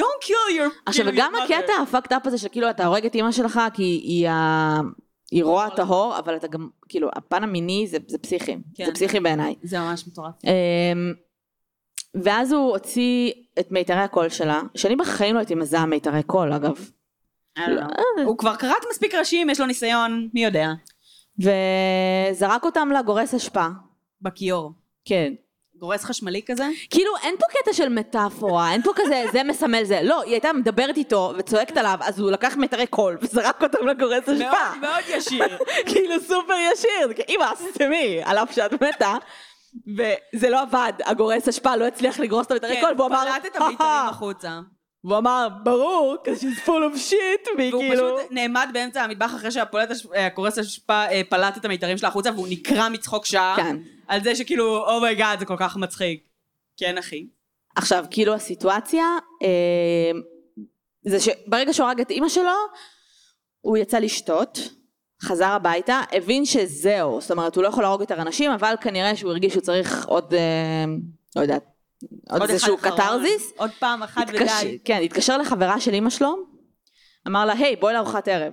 Don't kill your... עכשיו, mother. הקטע הפאקד אפ הזה שכאילו אתה הורג את אימא שלך כי היא ה... היא רוע טהור, אבל אתה גם, כאילו, הפן המיני זה, זה פסיכי. כן. זה פסיכי בעיניי. זה ממש מטורף. אמ, ואז הוא הוציא את מיתרי הקול שלה, שאני בחיים לא הייתי מזהה מיתרי קול, אגב. Know. הוא כבר כרת מספיק ראשים, יש לו ניסיון, מי יודע. וזרק אותם לגורס אשפה. בכיור. כן. גורס חשמלי כזה? כאילו אין פה קטע של מטאפורה, אין פה כזה זה מסמל זה, לא, היא הייתה מדברת איתו וצועקת עליו, אז הוא לקח מיתרי קול וזרק אותם לגורס אשפה. מאוד מאוד ישיר. כאילו סופר ישיר, אמא, סתמי, על אף שאת מתה. וזה לא עבד, הגורס אשפה לא הצליח לגרוס את המיתרי קול, והוא אמר, כן, פלט את המיתרים החוצה. והוא אמר, ברור, because she's full of shit, והיא והוא כאילו... פשוט נעמד באמצע המטבח אחרי שהגורס אשפה אה, פלט את המיתרים שלה החוצה והוא נקרע מצחוק שעה. כן. על זה שכאילו, oh my god, זה כל כך מצחיק. כן, אחי. עכשיו, כאילו הסיטואציה, אה, זה שברגע שהוא הרג את אימא שלו, הוא יצא לשתות, חזר הביתה, הבין שזהו, זאת אומרת, הוא לא יכול להרוג יותר אנשים, אבל כנראה שהוא הרגיש שהוא צריך עוד, אה, לא יודעת, עוד אחד איזשהו. קתרזיס. עוד פעם אחת התקש- ודי. כן, התקשר לחברה של אימא שלו, אמר לה, היי, בואי לארוחת ערב.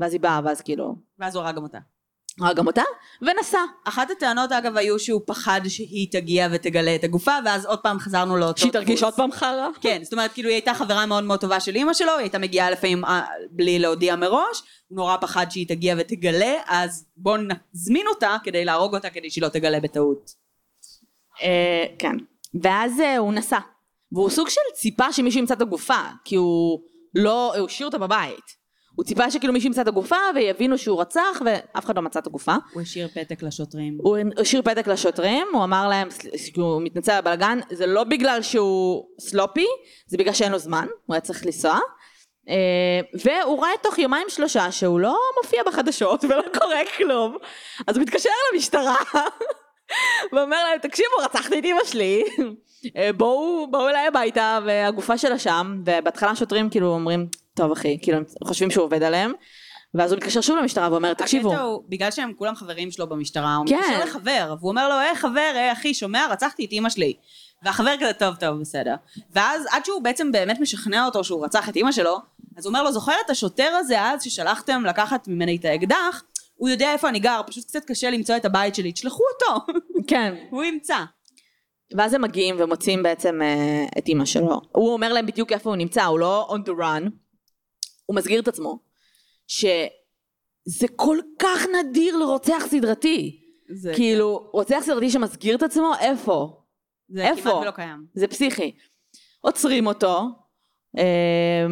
ואז היא באה, ואז כאילו, ואז הוא הרג גם אותה. הרג גם אותה, ונסע. אחת הטענות אגב היו שהוא פחד שהיא תגיע ותגלה את הגופה, ואז עוד פעם חזרנו לאותו שהיא תרגיש. עוד פעם חרא. כן, זאת אומרת, כאילו היא הייתה חברה מאוד מאוד טובה של אימא שלו, היא הייתה מגיעה לפעמים אה, בלי להודיע מראש, הוא נורא פחד שהיא תגיע ותגלה, אז בואו נזמין אותה כדי להרוג אותה, כדי שהיא לא תגלה בטעות. אה, כן. ואז אה, הוא נסע. והוא סוג של ציפה שמישהו ימצא את הגופה, כי הוא לא, הוא השאיר אותה בבית. הוא ציפה שכאילו מישהו ימצא את הגופה ויבינו שהוא רצח ואף אחד לא מצא את הגופה. הוא השאיר פתק לשוטרים. הוא השאיר פתק לשוטרים, הוא אמר להם, הוא מתנצל על הבלאגן, זה לא בגלל שהוא סלופי, זה בגלל שאין לו זמן, הוא היה צריך לנסוע. אה, והוא ראה תוך יומיים שלושה שהוא לא מופיע בחדשות ולא קורה כלום, אז הוא מתקשר למשטרה ואומר להם, תקשיבו, רצחתי את אמא שלי, אה, בואו, בואו אליי הביתה, והגופה שלה שם, ובהתחלה השוטרים כאילו אומרים, טוב אחי, כאילו הם חושבים שהוא עובד עליהם, ואז הוא מתקשר שוב למשטרה ואומר, תקשיבו, הקטע הוא, בגלל שהם כולם חברים שלו במשטרה, הוא כן. מתקשר לחבר, והוא אומר לו, היי חבר, היי אחי, שומע? רצחתי את אימא שלי. והחבר כזה, טוב, טוב, בסדר. ואז עד שהוא בעצם באמת משכנע אותו שהוא רצח את אימא שלו, אז הוא אומר לו, זוכר את השוטר הזה אז ששלחתם לקחת ממני את האקדח? הוא יודע איפה אני גר, פשוט קצת קשה למצוא את הבית שלי, תשלחו אותו, כן, הוא ימצא. ואז הם מגיעים ומוצאים בעצם אה, את אימא שלו. הוא אומר להם בדיוק איפה הוא נמצא, הוא לא on the run. הוא מסגיר את עצמו. שזה כל כך נדיר לרוצח סדרתי. זה, כאילו, רוצח סדרתי שמסגיר את עצמו, איפה? זה איפה? כמעט ולא קיים. זה פסיכי. עוצרים אותו, אה,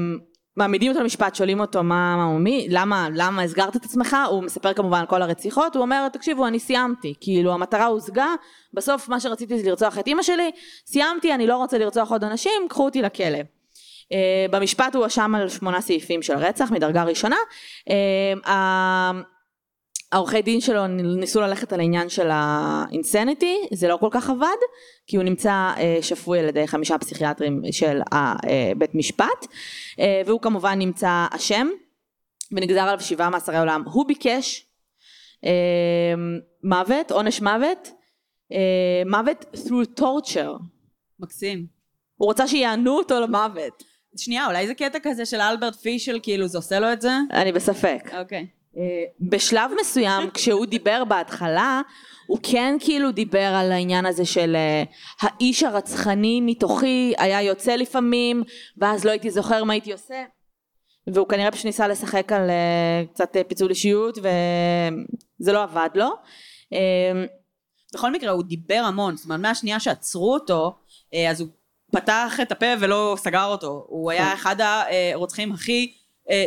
מעמידים אותו למשפט, שואלים אותו מה, מה, מי, למה, למה הסגרת את עצמך, הוא מספר כמובן על כל הרציחות, הוא אומר, תקשיבו, אני סיימתי, כאילו המטרה הושגה, בסוף מה שרציתי זה לרצוח את אימא שלי, סיימתי, אני לא רוצה לרצוח עוד אנשים, קחו אותי לכלא. Uh, במשפט הוא הואשם על שמונה סעיפים של רצח מדרגה ראשונה. Uh, העורכי דין שלו ניסו ללכת על העניין של האינסניטי, זה לא כל כך עבד, כי הוא נמצא אה, שפוי על ידי חמישה פסיכיאטרים של הבית משפט, אה, והוא כמובן נמצא אשם, ונגזר עליו שבעה מאסרי עולם. הוא ביקש אה, מוות, עונש מוות, אה, מוות through torture. מקסים. הוא רצה שיענו אותו למוות. שנייה, אולי זה קטע כזה של אלברט פישל, כאילו זה עושה לו את זה? אני בספק. אוקיי. בשלב מסוים, כשהוא דיבר בהתחלה, הוא כן כאילו דיבר על העניין הזה של אה, האיש הרצחני מתוכי היה יוצא לפעמים, ואז לא הייתי זוכר מה הייתי עושה. והוא כנראה פשוט ניסה לשחק על אה, קצת אה, פיצול אישיות, וזה לא עבד לו. אה, בכל מקרה, הוא דיבר המון, זאת אומרת, מהשנייה שעצרו אותו, אה, אז הוא פתח את הפה ולא סגר אותו. הוא היה אחד הרוצחים הכי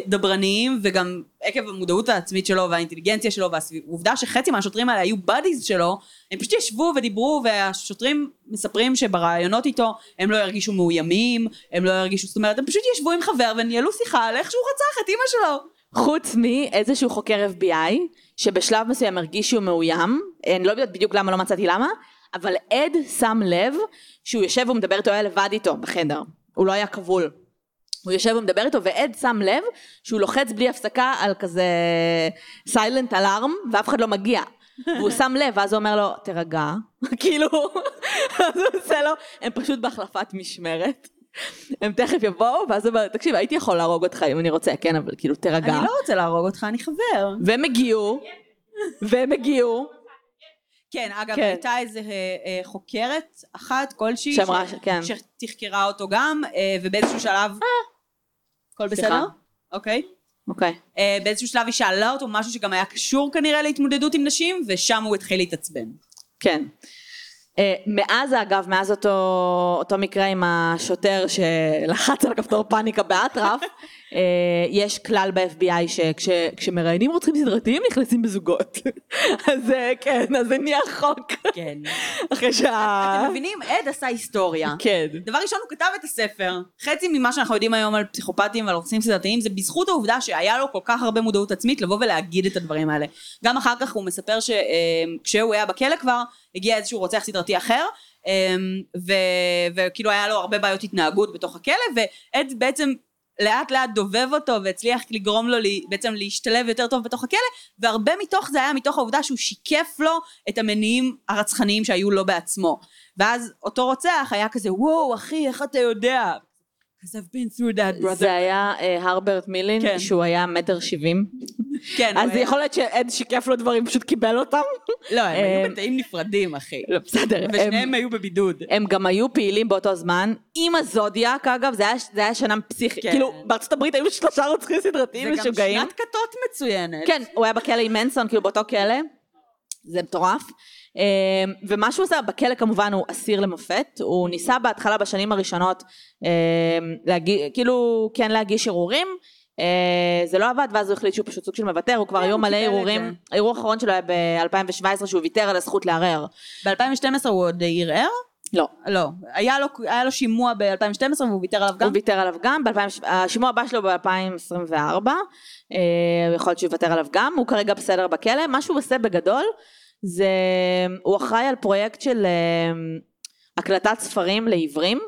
דברניים, וגם עקב המודעות העצמית שלו והאינטליגנציה שלו, והעובדה שחצי מהשוטרים האלה היו בדיז שלו, הם פשוט ישבו ודיברו, והשוטרים מספרים שבראיונות איתו הם לא הרגישו מאוימים, הם לא הרגישו, זאת אומרת, הם פשוט ישבו עם חבר וניהלו שיחה על איך שהוא רצח את אימא שלו. חוץ מאיזשהו חוקר FBI, שבשלב מסוים הרגיש שהוא מאוים, אני לא יודעת בדיוק למה, לא מצאתי למה, אבל עד שם לב שהוא יושב ומדבר איתו, היה לבד איתו בחדר, הוא לא היה כבול. הוא יושב ומדבר איתו, ועד שם לב שהוא לוחץ בלי הפסקה על כזה סיילנט אלארם, ואף אחד לא מגיע. והוא שם לב, ואז הוא אומר לו, תירגע, כאילו, אז הוא עושה לו, הם פשוט בהחלפת משמרת. הם תכף יבואו, ואז הוא אומר, תקשיב, הייתי יכול להרוג אותך אם אני רוצה, כן, אבל כאילו, תירגע. אני לא רוצה להרוג אותך, אני חבר. והם הגיעו, והם הגיעו, כן, אגב, כן. הייתה איזה אה, אה, חוקרת אחת כלשהי, שאמרה ש- כן. שתחקרה אותו גם, אה, ובאיזשהו שלב... הכל סליחה. בסדר? אוקיי. אוקיי. אה, באיזשהו שלב היא שאלה אותו משהו שגם היה קשור כנראה להתמודדות עם נשים, ושם הוא התחיל להתעצבן. כן. אה, מאז אגב, מאז אותו, אותו מקרה עם השוטר שלחץ על כפתור פאניקה באטרף, אה, יש כלל ב-FBI שכשמראיינים רוצחים סדרתיים נכנסים בזוגות. אז אה, כן, אז זה נהיה חוק. כן. אחרי שה... אתם מבינים? עד עשה היסטוריה. כן. דבר ראשון, הוא כתב את הספר. חצי ממה שאנחנו יודעים היום על פסיכופטים ועל רוצחים סדרתיים זה בזכות העובדה שהיה לו כל כך הרבה מודעות עצמית לבוא ולהגיד את הדברים האלה. גם אחר כך הוא מספר שכשהוא היה בכלא כבר, הגיע איזשהו רוצח סדרתי אחר, ו- וכאילו היה לו הרבה בעיות התנהגות בתוך הכלא, ועד בעצם לאט לאט דובב אותו והצליח לגרום לו לי, בעצם להשתלב יותר טוב בתוך הכלא, והרבה מתוך זה היה מתוך העובדה שהוא שיקף לו את המניעים הרצחניים שהיו לו בעצמו. ואז אותו רוצח היה כזה, וואו אחי, איך אתה יודע? Because I've been through that brother. זה היה אה, הרברט מילין, כן. שהוא היה מטר שבעים. כן, אז היה- יכול להיות שעד שיקף לו דברים, פשוט קיבל אותם. לא, הם היו אה, בתאים נפרדים, אחי. לא, בסדר. הם- ושניהם היו בבידוד. הם גם היו פעילים באותו זמן, עם הזודיאק אגב, זה היה, זה היה שנה פסיכית, כן. כאילו בארצות הברית היו שלושה רוצחים סדרתיים זה גם משוגעים. שנת כתות מצוינת. כן, הוא היה בכלא עם מנסון, כאילו באותו כלא, זה מטורף. אה, ומה שהוא עשה בכלא כמובן הוא אסיר למופת, הוא ניסה בהתחלה בשנים הראשונות, אה, להגיש, כאילו כן להגיש ערעורים, אה, זה לא עבד ואז הוא החליט שהוא פשוט סוג של מוותר, הוא כבר כן, היו הוא מלא ערעורים. הערעור האחרון שלו היה ב-2017 שהוא ויתר על הזכות לערער. ב-2012 הוא עוד ערער? לא. לא. היה לו, היה לו שימוע ב-2012 והוא ויתר עליו גם? הוא ויתר עליו גם, ב-2000 השימוע הבא שלו ב-2024, יכול להיות שהוא יוותר עליו גם, הוא כרגע בסדר בכלא, מה שהוא עושה בגדול, זה, הוא אחראי על פרויקט של אה, הקלטת ספרים לעיוורים,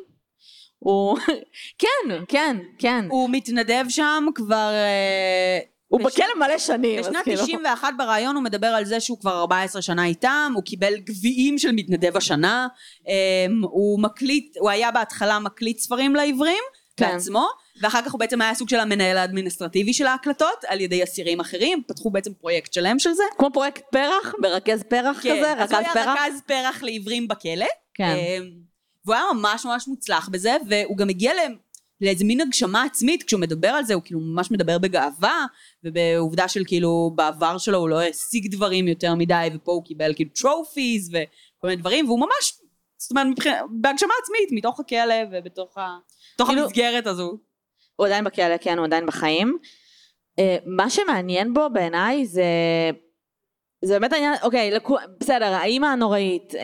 הוא, כן, כן, כן, הוא, מתנדב שם כבר... אה, הוא בש- בכלא מלא שנים, בשנת כאילו. 91 בראיון הוא מדבר על זה שהוא כבר 14 שנה איתם, הוא קיבל גביעים של מתנדב השנה, אמ, הוא מקליט, הוא היה בהתחלה מקליט ספרים לעיוורים כן. בעצמו, ואחר כך הוא בעצם היה סוג של המנהל האדמיניסטרטיבי של ההקלטות על ידי אסירים אחרים, פתחו בעצם פרויקט שלם של זה. כמו פרויקט פרח, מרכז פרח כזה, כן, אז רכז הוא היה פרח, רכז פרח לעיוורים בכלא. כן, אמ, והוא היה ממש ממש מוצלח בזה, והוא גם הגיע ל- לאיזה מין הגשמה עצמית, כשהוא מדבר על זה, הוא כאילו ממש מדבר בגאווה, ובעובדה של כאילו בעבר שלו הוא לא השיג דברים יותר מדי, ופה הוא קיבל כאילו טרופיז וכל מיני דברים, והוא ממש, זאת אומרת, מבחינת, בהגשמה עצמית, מתוך הכלא ובתוך ה, כאילו- המסגרת הזו. הוא עדיין בכלא, כן, הוא עדיין בחיים. אה, מה שמעניין בו בעיניי זה, זה באמת העניין, אוקיי, לכו, בסדר, האימא הנוראית, אה,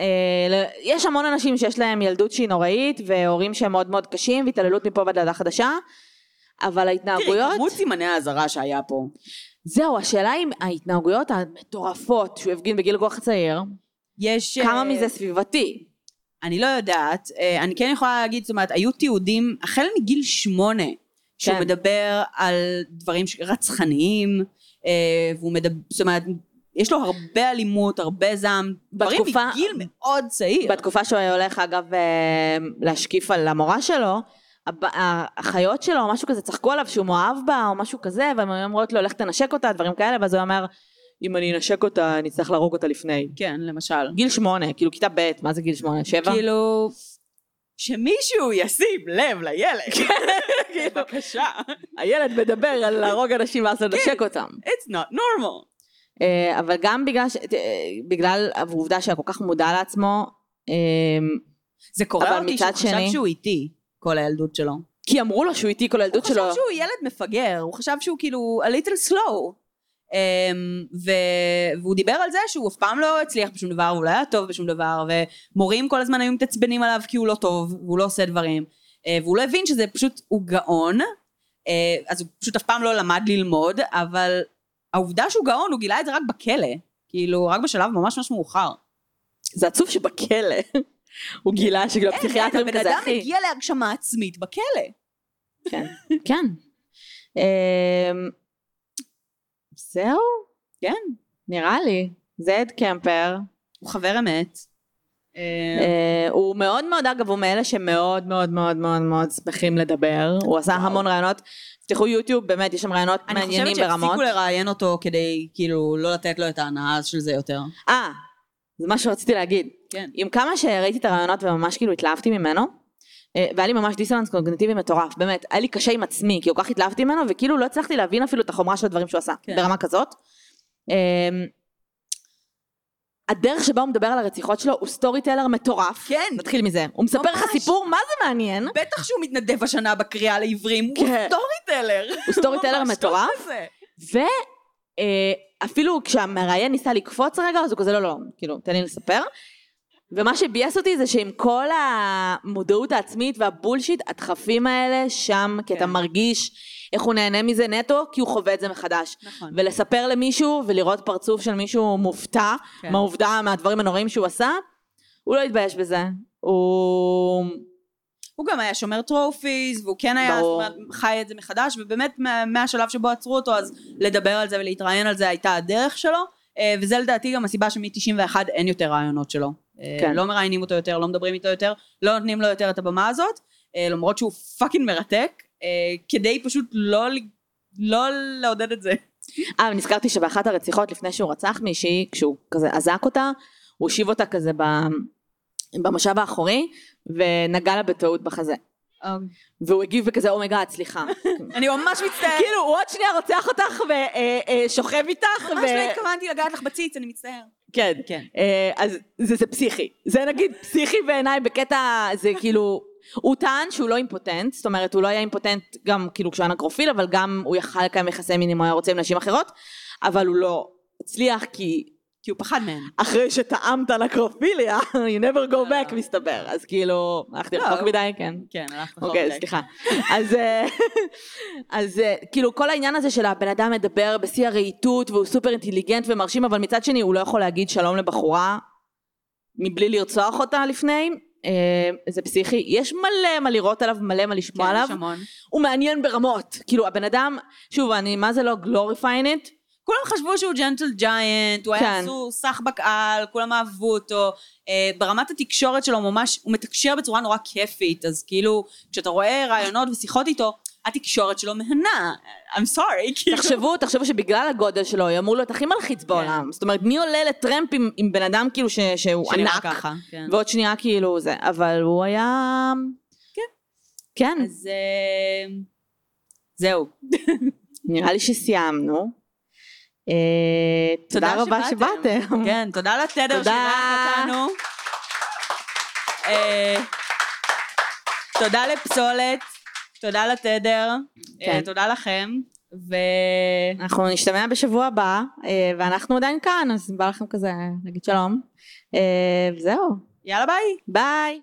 ל- יש המון אנשים שיש להם ילדות שהיא נוראית, והורים שהם מאוד מאוד קשים, והתעללות מפה ועד להודעה חדשה, אבל תראי, ההתנהגויות, כמות סימני האזהרה שהיה פה. זהו, השאלה אם ההתנהגויות המטורפות שהוא הפגין בגיל כל כך צעיר, יש... כמה אה, מזה סביבתי? אני לא יודעת, אה, אני כן יכולה להגיד, זאת אומרת, היו תיעודים, החל מגיל שמונה, שהוא כן. מדבר על דברים רצחניים, אה, והוא מדבר, זאת אומרת, יש לו הרבה אלימות, הרבה זעם, דברים בתקופה- מגיל מאוד צעיר. בתקופה שהוא היה הולך אגב אה, להשקיף על המורה שלו, האחיות שלו או משהו כזה צחקו עליו שהוא מאוהב בה או משהו כזה, והן היו אומרות לו לך תנשק אותה, דברים כאלה, ואז הוא אומר, אם אני אנשק אותה אני צריך להרוג אותה לפני. כן, למשל. גיל שמונה, כאילו כיתה ב', מה זה גיל שמונה? שבע? כאילו, שמישהו ישים לב לילד. בבקשה. הילד מדבר על להרוג אנשים ואז לנשק אותם. It's not normal. אה, אבל גם בגלל. אה, בגלל העובדה שהיה כל כך מודע לעצמו, אה, זה קורה אותי שהוא חשב שהוא איטי, כל הילדות שלו. כי אמרו לו שהוא איתי כל הילדות הוא שלו. חשב שהוא ילד מפגר, הוא חשב שהוא כאילו a little slow. Um, ו... והוא דיבר על זה שהוא אף פעם לא הצליח בשום דבר, הוא לא היה טוב בשום דבר, ומורים כל הזמן היו מתעצבנים עליו כי הוא לא טוב, והוא לא עושה דברים. Uh, והוא לא הבין שזה פשוט, הוא גאון, uh, אז הוא פשוט אף פעם לא למד ללמוד, אבל העובדה שהוא גאון, הוא גילה את זה רק בכלא. כאילו, רק בשלב ממש ממש מאוחר. זה עצוב שבכלא הוא גילה שכאילו הפסיכיאטרים הבן כזה, אדם אחי. הגיע להגשמה עצמית בכלא. כן, כן. זהו, כן. נראה לי. זה אד קמפר. הוא חבר אמת. אה, אה, הוא מאוד מאוד, אגב, הוא מאלה שמאוד מאוד מאוד מאוד מאוד שמחים לדבר. הוא עשה. המון רעיונות. תפתחו יוטיוב, באמת, יש שם ראיונות אני מעניינים חושבת ברמות. שהפסיקו לראיין אותו כדי כאילו לא לתת לו את ההנאה של זה יותר. אה, זה מה שרציתי להגיד. כן. עם כמה שראיתי את הראיונות וממש כאילו התלהבתי ממנו, והיה לי ממש דיסוננס קוגניטיבי מטורף, באמת, היה לי קשה עם עצמי, כי כל כך התלהבתי ממנו, וכאילו לא הצלחתי להבין אפילו את החומרה של הדברים שהוא עשה, כן. ברמה כזאת. אה, הדרך שבה הוא מדבר על הרציחות שלו הוא story teller מטורף. כן. נתחיל מזה. הוא מספר לך ממש. סיפור, מה זה מעניין? בטח שהוא מתנדב השנה בקריאה לעיוורים, הוא כן. story teller. הוא story טוב מטורף. ואפילו כשהמראיין ניסה לקפוץ רגע, אז הוא כזה לא, לא, כאילו, תן לי לספר. ומה שביאס אותי זה שעם כל המודעות העצמית והבולשיט, הדחפים האלה שם, כי אתה כן. מרגיש איך הוא נהנה מזה נטו, כי הוא חווה את זה מחדש. נכון. ולספר למישהו ולראות פרצוף של מישהו מופתע כן. מהעובדה, מהדברים הנוראים שהוא עשה, הוא לא התבייש בזה. הוא... הוא גם היה שומר טרופיז, והוא כן היה ברור. חי את זה מחדש, ובאמת מה- מהשלב שבו עצרו אותו, אז לדבר על זה ולהתראיין על זה הייתה הדרך שלו, אה, וזה לדעתי גם הסיבה שמ-91 אין יותר רעיונות שלו. אה, כן. לא מראיינים אותו יותר, לא מדברים איתו יותר, לא נותנים לו יותר את הבמה הזאת, אה, למרות שהוא פאקינג מרתק, אה, כדי פשוט לא, לא לעודד את זה. אה, ונזכרתי שבאחת הרציחות לפני שהוא רצח מישהי, כשהוא כזה אזק אותה, הוא הושיב אותה כזה ב... במושב האחורי, ונגע לה בטעות בחזה. והוא הגיב בכזה, oh my god, סליחה. אני ממש מצטערת. כאילו, הוא עוד שנייה רוצח אותך ושוכב איתך, ממש לא התכוונתי לגעת לך בציץ, אני מצטער. כן. כן. אה, אז זה, זה פסיכי. זה נגיד פסיכי בעיניי בקטע, זה כאילו... הוא טען שהוא לא אימפוטנט, זאת אומרת הוא לא היה אימפוטנט גם כאילו כשהוא היה נקרופיל, אבל גם הוא יכל לקיים יחסי מין אם הוא היה רוצה עם נשים אחרות, אבל הוא לא הצליח כי כי הוא פחד מהן. אחרי שטעמת נקרופיליה, you never go back מסתבר, אז כאילו, הלכתי לא. רחוק מדי, כן. כן, הלכת רחוק אוקיי, מדי. סליחה. אז, אה, אה, כאילו כל העניין הזה של הבן אדם מדבר בשיא הרהיטות והוא סופר אינטליגנט ומרשים, אבל מצד שני הוא לא יכול להגיד שלום לבחורה מבלי לרצוח אותה לפני, אה, זה פסיכי. יש מלא מה לראות עליו, מלא מה לשמוע כן, עליו. יש המון. הוא מעניין ברמות. כאילו הבן אדם, שוב, אני מה זה לא גלוריפיין את, כולם חשבו שהוא ג'נטל ג'יינט, הוא היה כן. אסור סחבק על, כולם אהבו אותו. אה, ברמת התקשורת שלו ממש, הוא מתקשר בצורה נורא כיפית, אז כאילו, כשאתה רואה רעיונות ושיחות איתו, התקשורת שלו מהנה. I'm sorry, כאילו. תחשבו, תחשבו שבגלל הגודל שלו, הוא אמור להיות הכי מלחיץ בעולם. זאת אומרת, מי עולה לטרמפ עם, עם בן אדם כאילו ש, שהוא ענק, ככה, כן. ועוד שנייה כאילו זה, אבל הוא היה... כן. כן, אז אה, זהו. נראה לי שסיימנו. אה, תודה רבה שבאתם. כן, תודה לתדר. שאירח אותנו. אה, תודה לפסולת, תודה לתדר, כן. אה, תודה לכם, ו... אנחנו נשתמע בשבוע הבא, ואנחנו עדיין כאן, אז בא לכם כזה להגיד שלום. וזהו, יאללה ביי. ביי.